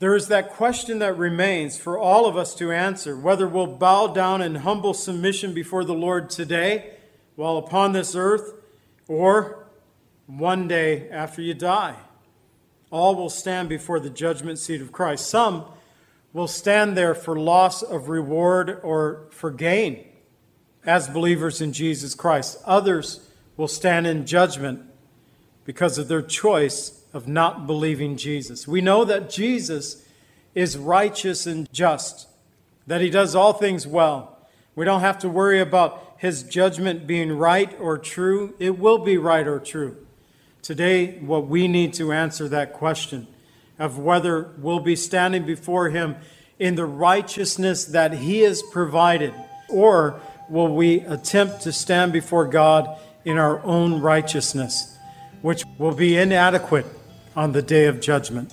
There is that question that remains for all of us to answer whether we'll bow down in humble submission before the Lord today while upon this earth or one day after you die. All will stand before the judgment seat of Christ. Some will stand there for loss of reward or for gain as believers in Jesus Christ. Others will stand in judgment because of their choice of not believing Jesus. We know that Jesus is righteous and just, that he does all things well. We don't have to worry about his judgment being right or true. It will be right or true. Today, what we need to answer that question of whether we'll be standing before him in the righteousness that he has provided, or will we attempt to stand before God in our own righteousness, which will be inadequate on the day of judgment.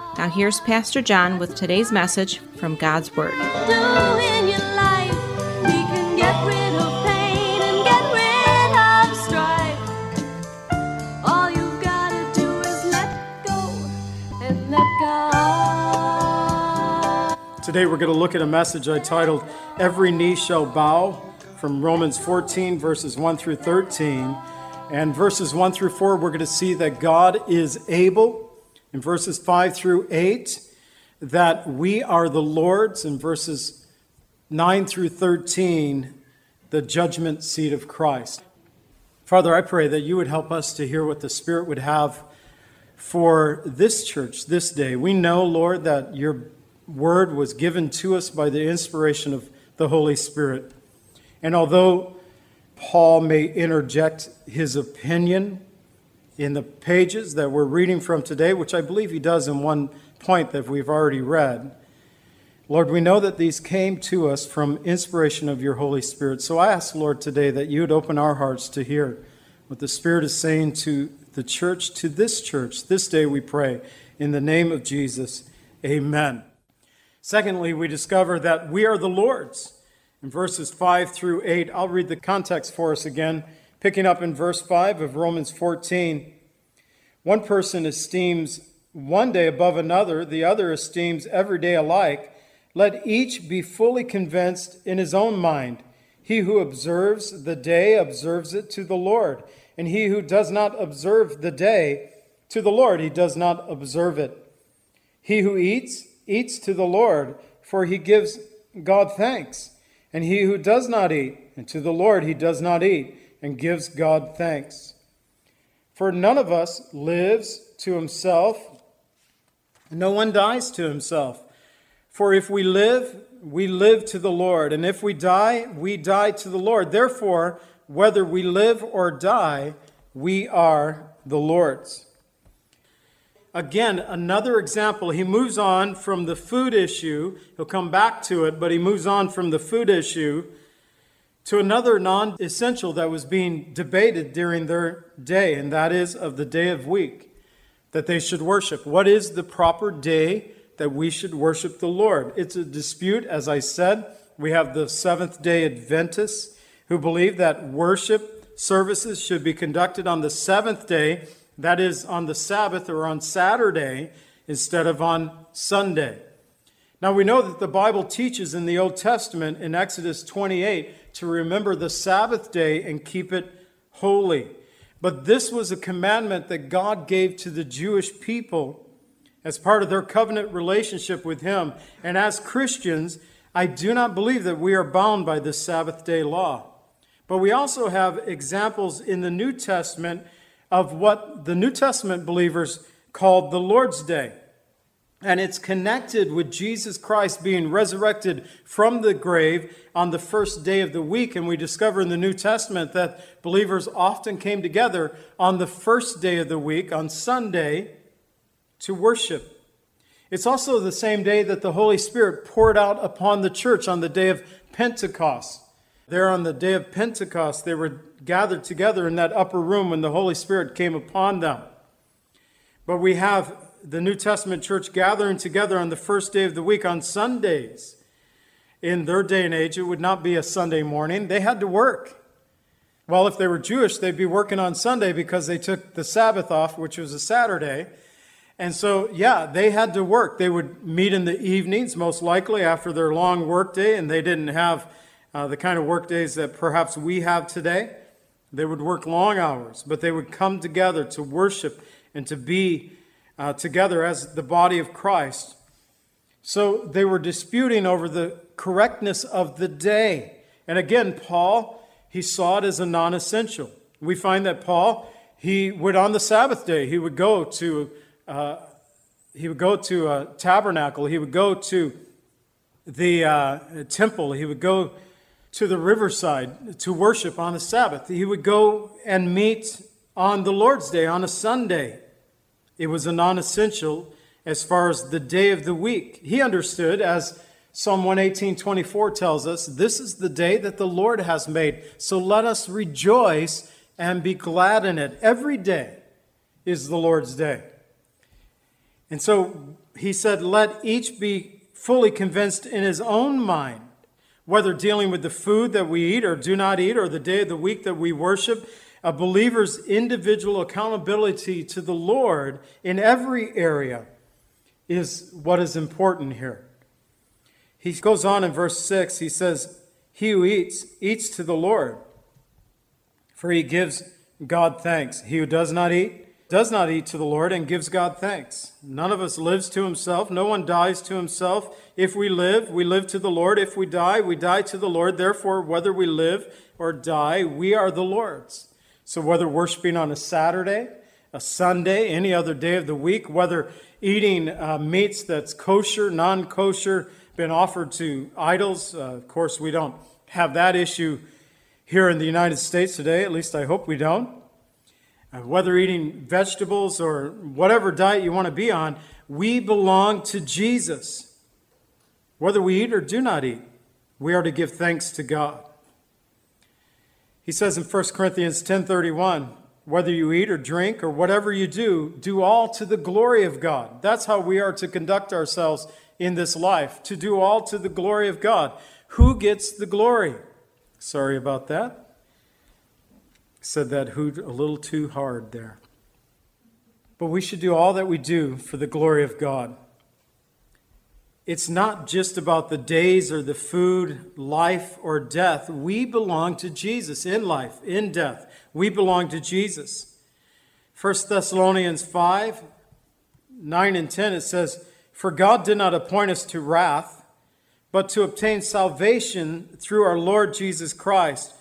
Now, here's Pastor John with today's message from God's Word. do in your life. We can get rid of pain and get rid of strife. All you've gotta do is let go and let God. Today we're going to look at a message I titled Every Knee Shall Bow from Romans 14, verses 1 through 13. And verses 1 through 4, we're going to see that God is able. In verses 5 through 8, that we are the Lord's. In verses 9 through 13, the judgment seat of Christ. Father, I pray that you would help us to hear what the Spirit would have for this church this day. We know, Lord, that your word was given to us by the inspiration of the Holy Spirit. And although Paul may interject his opinion in the pages that we're reading from today, which I believe he does in one point that we've already read, Lord, we know that these came to us from inspiration of your Holy Spirit. So I ask, Lord, today that you would open our hearts to hear what the Spirit is saying to the church, to this church. This day we pray. In the name of Jesus, amen. Secondly, we discover that we are the Lord's. In verses 5 through 8, I'll read the context for us again, picking up in verse 5 of Romans 14. One person esteems one day above another, the other esteems every day alike. Let each be fully convinced in his own mind. He who observes the day observes it to the Lord, and he who does not observe the day to the Lord, he does not observe it. He who eats, eats to the Lord, for he gives God thanks. And he who does not eat, and to the Lord he does not eat, and gives God thanks. For none of us lives to himself, and no one dies to himself. For if we live, we live to the Lord, and if we die, we die to the Lord. Therefore, whether we live or die, we are the Lord's. Again, another example. He moves on from the food issue. He'll come back to it, but he moves on from the food issue to another non essential that was being debated during their day, and that is of the day of week that they should worship. What is the proper day that we should worship the Lord? It's a dispute, as I said. We have the Seventh day Adventists who believe that worship services should be conducted on the seventh day, that is, on the Sabbath or on Saturday, instead of on Sunday. Now, we know that the Bible teaches in the Old Testament in Exodus 28 to remember the Sabbath day and keep it holy. But this was a commandment that God gave to the Jewish people as part of their covenant relationship with Him. And as Christians, I do not believe that we are bound by this Sabbath day law. But we also have examples in the New Testament of what the New Testament believers called the Lord's Day. And it's connected with Jesus Christ being resurrected from the grave on the first day of the week. And we discover in the New Testament that believers often came together on the first day of the week, on Sunday, to worship. It's also the same day that the Holy Spirit poured out upon the church on the day of Pentecost. There on the day of Pentecost, they were gathered together in that upper room when the Holy Spirit came upon them. But we have the New Testament church gathering together on the first day of the week on Sundays. In their day and age, it would not be a Sunday morning. They had to work. Well, if they were Jewish, they'd be working on Sunday because they took the Sabbath off, which was a Saturday. And so, yeah, they had to work. They would meet in the evenings, most likely after their long workday, and they didn't have uh, the kind of work days that perhaps we have today. They would work long hours, but they would come together to worship and to be uh, together as the body of Christ. So they were disputing over the correctness of the day. And again, Paul, he saw it as a non essential. We find that Paul, he would on the Sabbath day, he would go to uh, he would go to a tabernacle, he would go to the uh, temple, he would go to the riverside to worship on the Sabbath. He would go and meet on the Lord's Day, on a Sunday. It was a non essential as far as the day of the week. He understood, as Psalm 118 24 tells us, this is the day that the Lord has made. So let us rejoice and be glad in it. Every day is the Lord's day. And so he said, let each be fully convinced in his own mind, whether dealing with the food that we eat or do not eat, or the day of the week that we worship a believer's individual accountability to the Lord in every area is what is important here. He goes on in verse 6, he says, He who eats, eats to the Lord, for he gives God thanks. He who does not eat, does not eat to the Lord and gives God thanks. None of us lives to himself. No one dies to himself. If we live, we live to the Lord. If we die, we die to the Lord. Therefore, whether we live or die, we are the Lord's. So, whether worshiping on a Saturday, a Sunday, any other day of the week, whether eating uh, meats that's kosher, non kosher, been offered to idols, uh, of course, we don't have that issue here in the United States today, at least I hope we don't. Uh, whether eating vegetables or whatever diet you want to be on, we belong to Jesus. Whether we eat or do not eat, we are to give thanks to God. He says in 1 Corinthians 10:31, whether you eat or drink or whatever you do, do all to the glory of God. That's how we are to conduct ourselves in this life, to do all to the glory of God. Who gets the glory? Sorry about that. Said that hoot a little too hard there. But we should do all that we do for the glory of God. It's not just about the days or the food, life or death. We belong to Jesus in life, in death. We belong to Jesus. 1 Thessalonians 5 9 and 10, it says, For God did not appoint us to wrath, but to obtain salvation through our Lord Jesus Christ,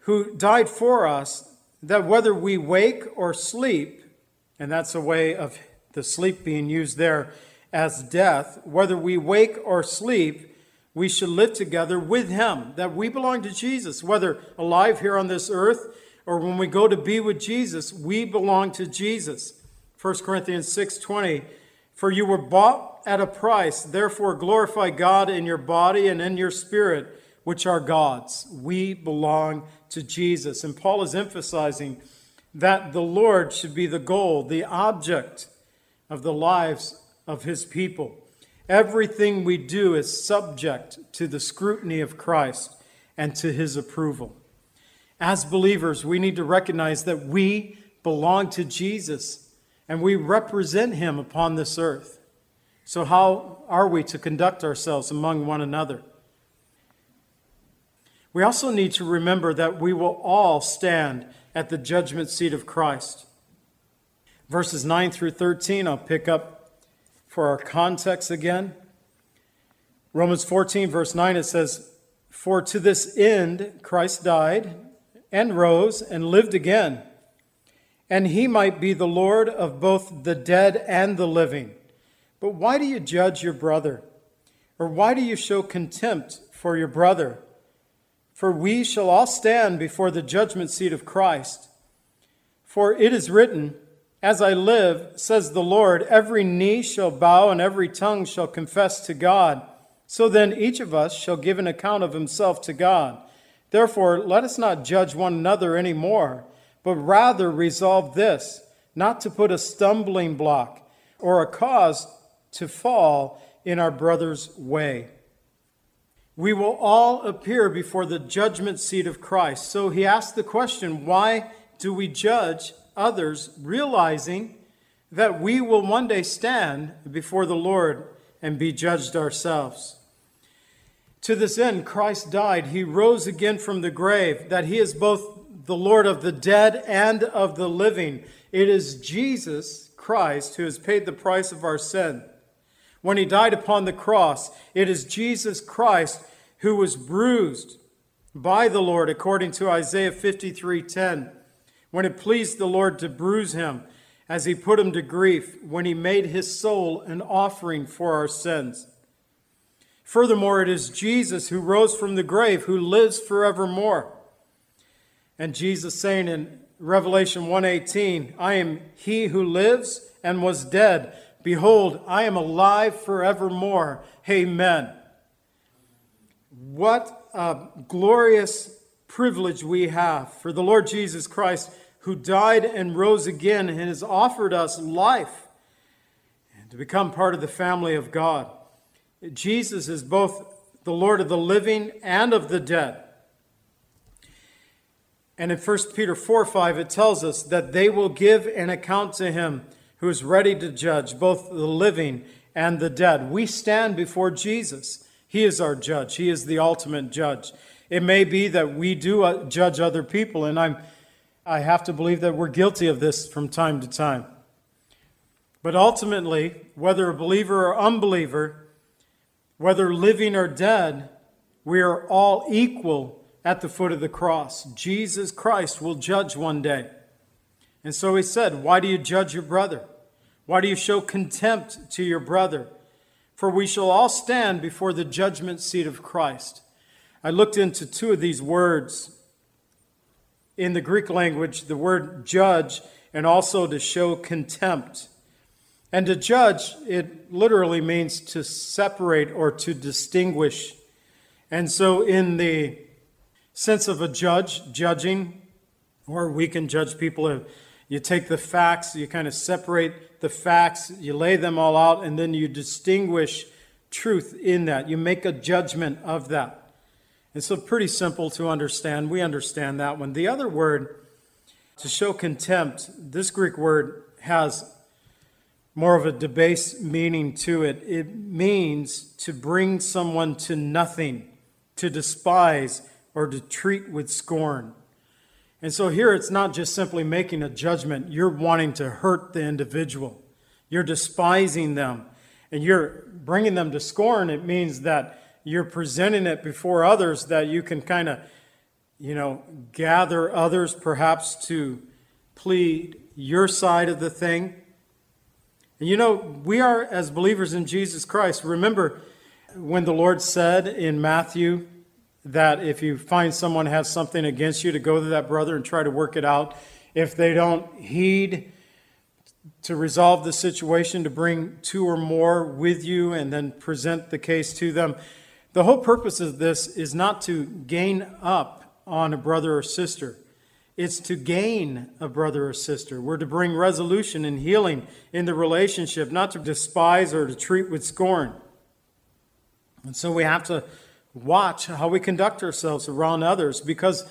who died for us, that whether we wake or sleep, and that's a way of the sleep being used there as death, whether we wake or sleep, we should live together with him, that we belong to Jesus, whether alive here on this earth or when we go to be with Jesus, we belong to Jesus. 1 Corinthians 6:20 For you were bought at a price, therefore glorify God in your body and in your spirit, which are God's. We belong to Jesus. And Paul is emphasizing that the Lord should be the goal, the object of the lives of his people. Everything we do is subject to the scrutiny of Christ and to his approval. As believers, we need to recognize that we belong to Jesus and we represent him upon this earth. So, how are we to conduct ourselves among one another? We also need to remember that we will all stand at the judgment seat of Christ. Verses 9 through 13, I'll pick up for our context again. Romans 14, verse 9, it says, For to this end Christ died and rose and lived again, and he might be the Lord of both the dead and the living. But why do you judge your brother? Or why do you show contempt for your brother? For we shall all stand before the judgment seat of Christ. For it is written, As I live, says the Lord, every knee shall bow and every tongue shall confess to God. So then each of us shall give an account of himself to God. Therefore, let us not judge one another any more, but rather resolve this not to put a stumbling block or a cause to fall in our brother's way. We will all appear before the judgment seat of Christ. So he asked the question why do we judge others, realizing that we will one day stand before the Lord and be judged ourselves? To this end, Christ died. He rose again from the grave, that he is both the Lord of the dead and of the living. It is Jesus Christ who has paid the price of our sin. When he died upon the cross, it is Jesus Christ who was bruised by the Lord, according to Isaiah 53:10, when it pleased the Lord to bruise him as he put him to grief, when he made his soul an offering for our sins. Furthermore, it is Jesus who rose from the grave, who lives forevermore. And Jesus saying in Revelation 1:18, I am he who lives and was dead. Behold, I am alive forevermore. Amen. What a glorious privilege we have for the Lord Jesus Christ, who died and rose again and has offered us life and to become part of the family of God. Jesus is both the Lord of the living and of the dead. And in 1 Peter 4 5, it tells us that they will give an account to him who is ready to judge both the living and the dead. We stand before Jesus. He is our judge, He is the ultimate judge. It may be that we do uh, judge other people, and I'm, I have to believe that we're guilty of this from time to time. But ultimately, whether a believer or unbeliever, whether living or dead, we are all equal at the foot of the cross. Jesus Christ will judge one day. And so he said, Why do you judge your brother? Why do you show contempt to your brother? For we shall all stand before the judgment seat of Christ. I looked into two of these words. In the Greek language, the word judge and also to show contempt. And to judge, it literally means to separate or to distinguish. And so, in the sense of a judge, judging, or we can judge people, you take the facts, you kind of separate the facts, you lay them all out, and then you distinguish truth in that. You make a judgment of that. And so, pretty simple to understand. We understand that one. The other word, to show contempt, this Greek word has more of a debased meaning to it. It means to bring someone to nothing, to despise, or to treat with scorn. And so here it's not just simply making a judgment, you're wanting to hurt the individual, you're despising them, and you're bringing them to scorn. It means that you're presenting it before others that you can kind of, you know, gather others perhaps to plead your side of the thing and you know, we are, as believers in Jesus Christ, remember when the Lord said in Matthew that if you find someone has something against you, to go to that brother and try to work it out. If they don't heed to resolve the situation, to bring two or more with you and then present the case to them. The whole purpose of this is not to gain up on a brother or sister it's to gain a brother or sister. We're to bring resolution and healing in the relationship, not to despise or to treat with scorn. And so we have to watch how we conduct ourselves around others because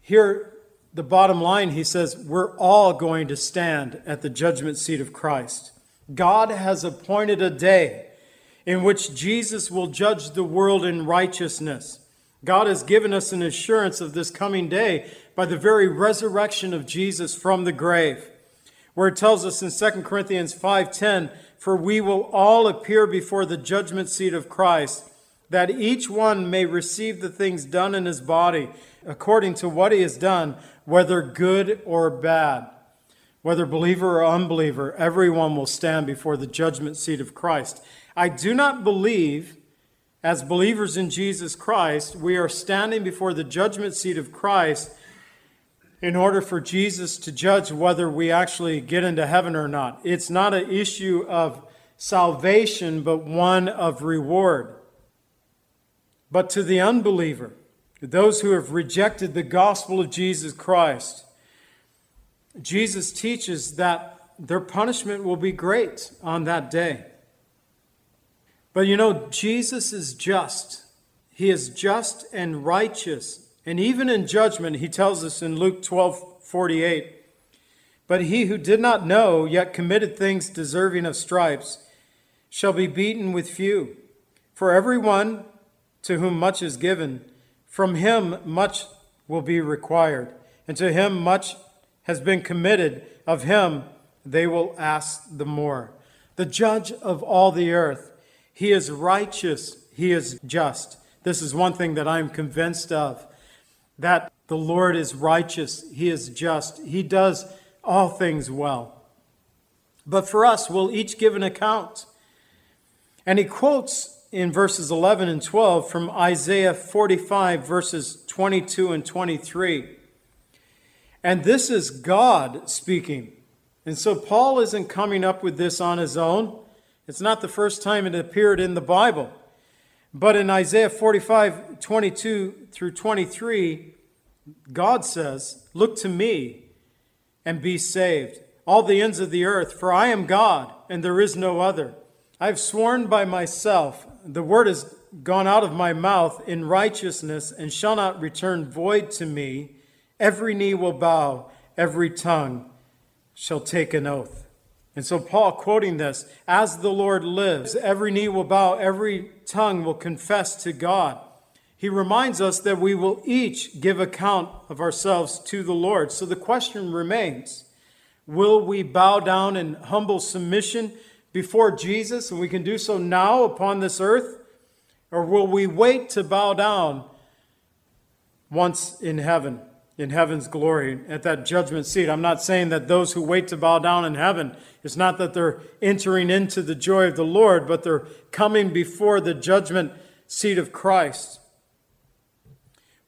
here, the bottom line, he says, we're all going to stand at the judgment seat of Christ. God has appointed a day in which Jesus will judge the world in righteousness. God has given us an assurance of this coming day by the very resurrection of Jesus from the grave, where it tells us in 2 Corinthians 5:10, "For we will all appear before the judgment seat of Christ, that each one may receive the things done in his body according to what he has done, whether good or bad. Whether believer or unbeliever, everyone will stand before the judgment seat of Christ. I do not believe, as believers in Jesus Christ, we are standing before the judgment seat of Christ in order for Jesus to judge whether we actually get into heaven or not. It's not an issue of salvation, but one of reward. But to the unbeliever, those who have rejected the gospel of Jesus Christ, Jesus teaches that their punishment will be great on that day. But you know, Jesus is just. He is just and righteous. And even in judgment, he tells us in Luke 12 48, but he who did not know, yet committed things deserving of stripes, shall be beaten with few. For everyone to whom much is given, from him much will be required. And to him much has been committed, of him they will ask the more. The judge of all the earth, he is righteous, he is just. This is one thing that I am convinced of that the Lord is righteous, he is just, he does all things well. But for us, we'll each give an account. And he quotes in verses 11 and 12 from Isaiah 45, verses 22 and 23. And this is God speaking. And so Paul isn't coming up with this on his own. It's not the first time it appeared in the Bible. But in Isaiah 45, 22 through 23, God says, Look to me and be saved, all the ends of the earth, for I am God and there is no other. I have sworn by myself, the word has gone out of my mouth in righteousness and shall not return void to me. Every knee will bow, every tongue shall take an oath. And so, Paul quoting this, as the Lord lives, every knee will bow, every tongue will confess to God. He reminds us that we will each give account of ourselves to the Lord. So the question remains Will we bow down in humble submission before Jesus, and we can do so now upon this earth? Or will we wait to bow down once in heaven? In heaven's glory at that judgment seat. I'm not saying that those who wait to bow down in heaven, it's not that they're entering into the joy of the Lord, but they're coming before the judgment seat of Christ,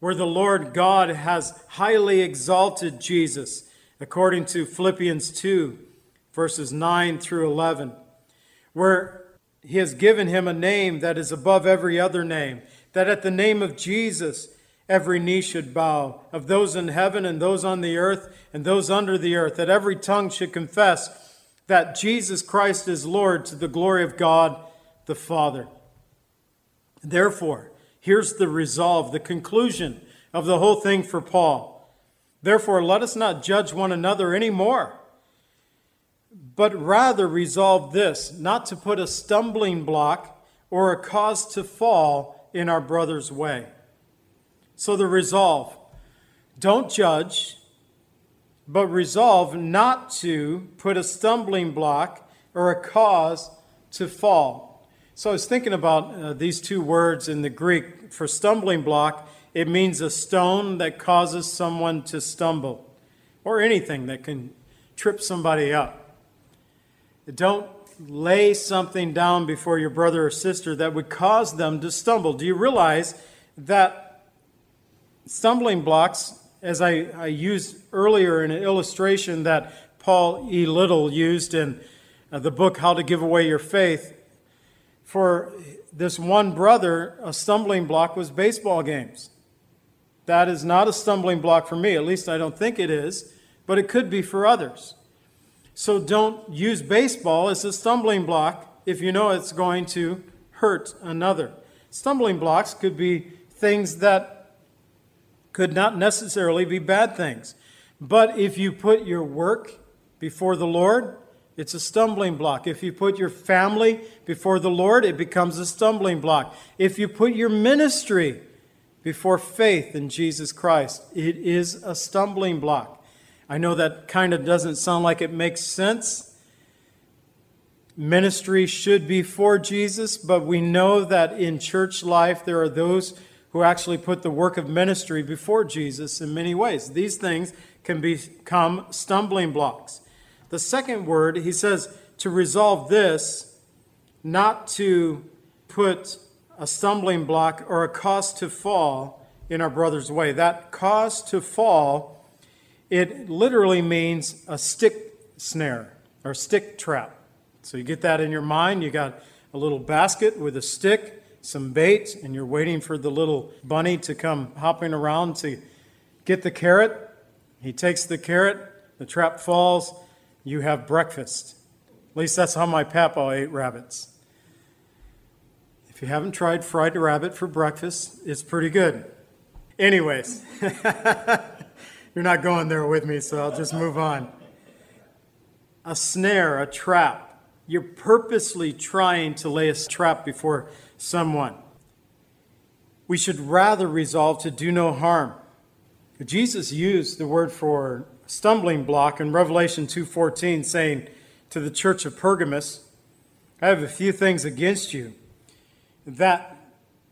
where the Lord God has highly exalted Jesus, according to Philippians 2, verses 9 through 11, where he has given him a name that is above every other name, that at the name of Jesus, every knee should bow, of those in heaven and those on the earth and those under the earth, that every tongue should confess that Jesus Christ is Lord to the glory of God the Father. Therefore, here's the resolve, the conclusion of the whole thing for Paul. Therefore, let us not judge one another anymore, but rather resolve this not to put a stumbling block or a cause to fall in our brother's way. So the resolve don't judge, but resolve not to put a stumbling block or a cause to fall. So I was thinking about uh, these two words in the Greek. For stumbling block, it means a stone that causes someone to stumble, or anything that can trip somebody up. Don't lay something down before your brother or sister that would cause them to stumble. Do you realize that stumbling blocks, as I, I used earlier in an illustration that Paul E. Little used in uh, the book How to Give Away Your Faith, for this one brother, a stumbling block was baseball games. That is not a stumbling block for me, at least I don't think it is, but it could be for others. So don't use baseball as a stumbling block if you know it's going to hurt another. Stumbling blocks could be things that could not necessarily be bad things. But if you put your work before the Lord, it's a stumbling block. If you put your family before the Lord, it becomes a stumbling block. If you put your ministry before faith in Jesus Christ, it is a stumbling block. I know that kind of doesn't sound like it makes sense, ministry should be for Jesus, but we know that in church life there are those who actually put the work of ministry before Jesus in many ways. These things can become stumbling blocks. The second word, he says, to resolve this, not to put a stumbling block or a cause to fall in our brother's way. That cause to fall, it literally means a stick snare or stick trap. So you get that in your mind. You got a little basket with a stick, some bait, and you're waiting for the little bunny to come hopping around to get the carrot. He takes the carrot, the trap falls, you have breakfast. At least that's how my papa ate rabbits. If you haven't tried fried rabbit for breakfast, it's pretty good. Anyways, you're not going there with me, so I'll just move on. A snare, a trap you're purposely trying to lay a trap before someone. We should rather resolve to do no harm. Jesus used the word for stumbling block in Revelation 2:14 saying to the church of Pergamos, I have a few things against you that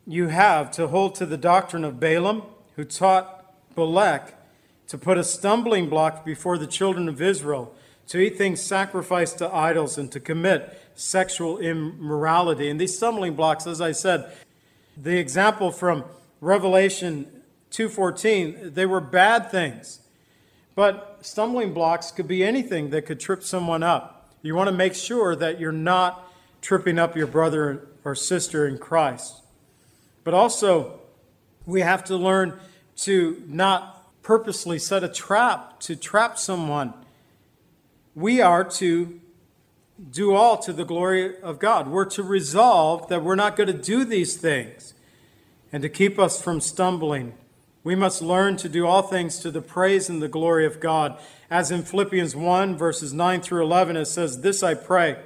you have to hold to the doctrine of Balaam who taught Balak to put a stumbling block before the children of Israel to eat things sacrificed to idols, and to commit sexual immorality. And these stumbling blocks, as I said, the example from Revelation 2:14, they were bad things. But stumbling blocks could be anything that could trip someone up. You want to make sure that you're not tripping up your brother or sister in Christ. But also, we have to learn to not purposely set a trap to trap someone we are to do all to the glory of God. We're to resolve that we're not going to do these things. And to keep us from stumbling, we must learn to do all things to the praise and the glory of God. As in Philippians 1, verses 9 through 11, it says, This I pray,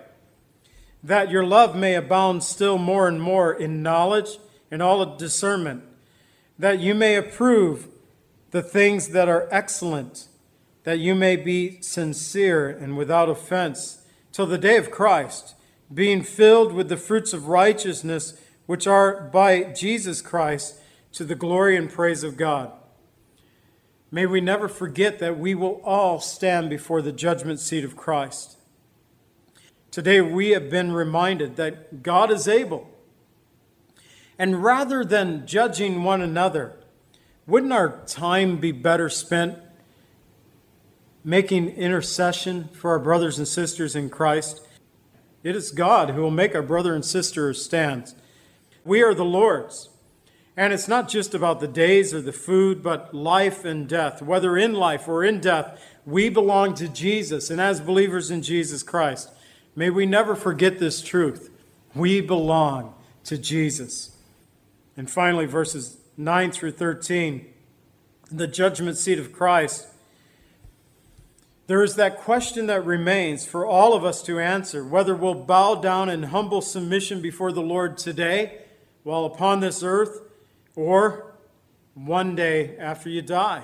that your love may abound still more and more in knowledge and all discernment, that you may approve the things that are excellent that you may be sincere and without offense till the day of Christ, being filled with the fruits of righteousness which are by Jesus Christ to the glory and praise of God. May we never forget that we will all stand before the judgment seat of Christ. Today we have been reminded that God is able. And rather than judging one another, wouldn't our time be better spent making intercession for our brothers and sisters in Christ. It is God who will make our brother and sister stand. We are the Lord's. And it's not just about the days or the food, but life and death. Whether in life or in death, we belong to Jesus. And as believers in Jesus Christ, may we never forget this truth. We belong to Jesus. And finally, verses 9 through 13, the judgment seat of Christ there is that question that remains for all of us to answer whether we'll bow down in humble submission before the Lord today while upon this earth or one day after you die.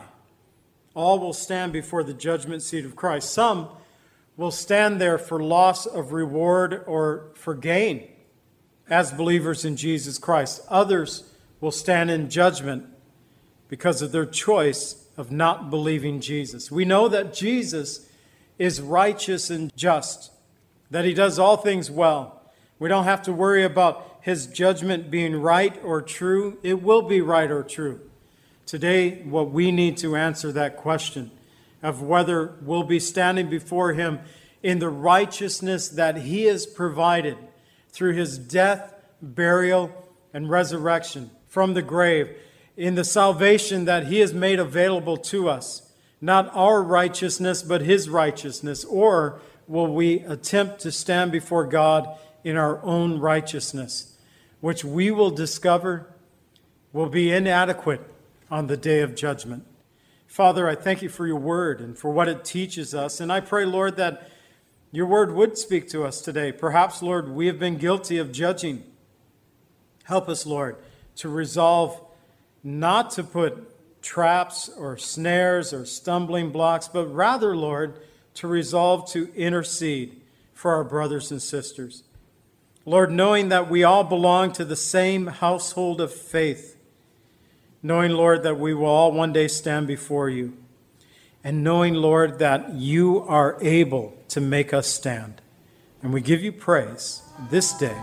All will stand before the judgment seat of Christ. Some will stand there for loss of reward or for gain as believers in Jesus Christ. Others will stand in judgment because of their choice of not believing Jesus. We know that Jesus is righteous and just, that he does all things well. We don't have to worry about his judgment being right or true. It will be right or true. Today, what we need to answer that question of whether we'll be standing before him in the righteousness that he has provided through his death, burial, and resurrection from the grave in the salvation that He has made available to us. Not our righteousness, but His righteousness. Or will we attempt to stand before God in our own righteousness, which we will discover will be inadequate on the day of judgment? Father, I thank you for your word and for what it teaches us. And I pray, Lord, that your word would speak to us today. Perhaps, Lord, we have been guilty of judging. Help us, Lord, to resolve not to put traps or snares or stumbling blocks, but rather, Lord, to resolve to intercede for our brothers and sisters. Lord, knowing that we all belong to the same household of faith, knowing, Lord, that we will all one day stand before you, and knowing, Lord, that you are able to make us stand. And we give you praise this day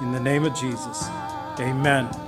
in the name of Jesus. Amen.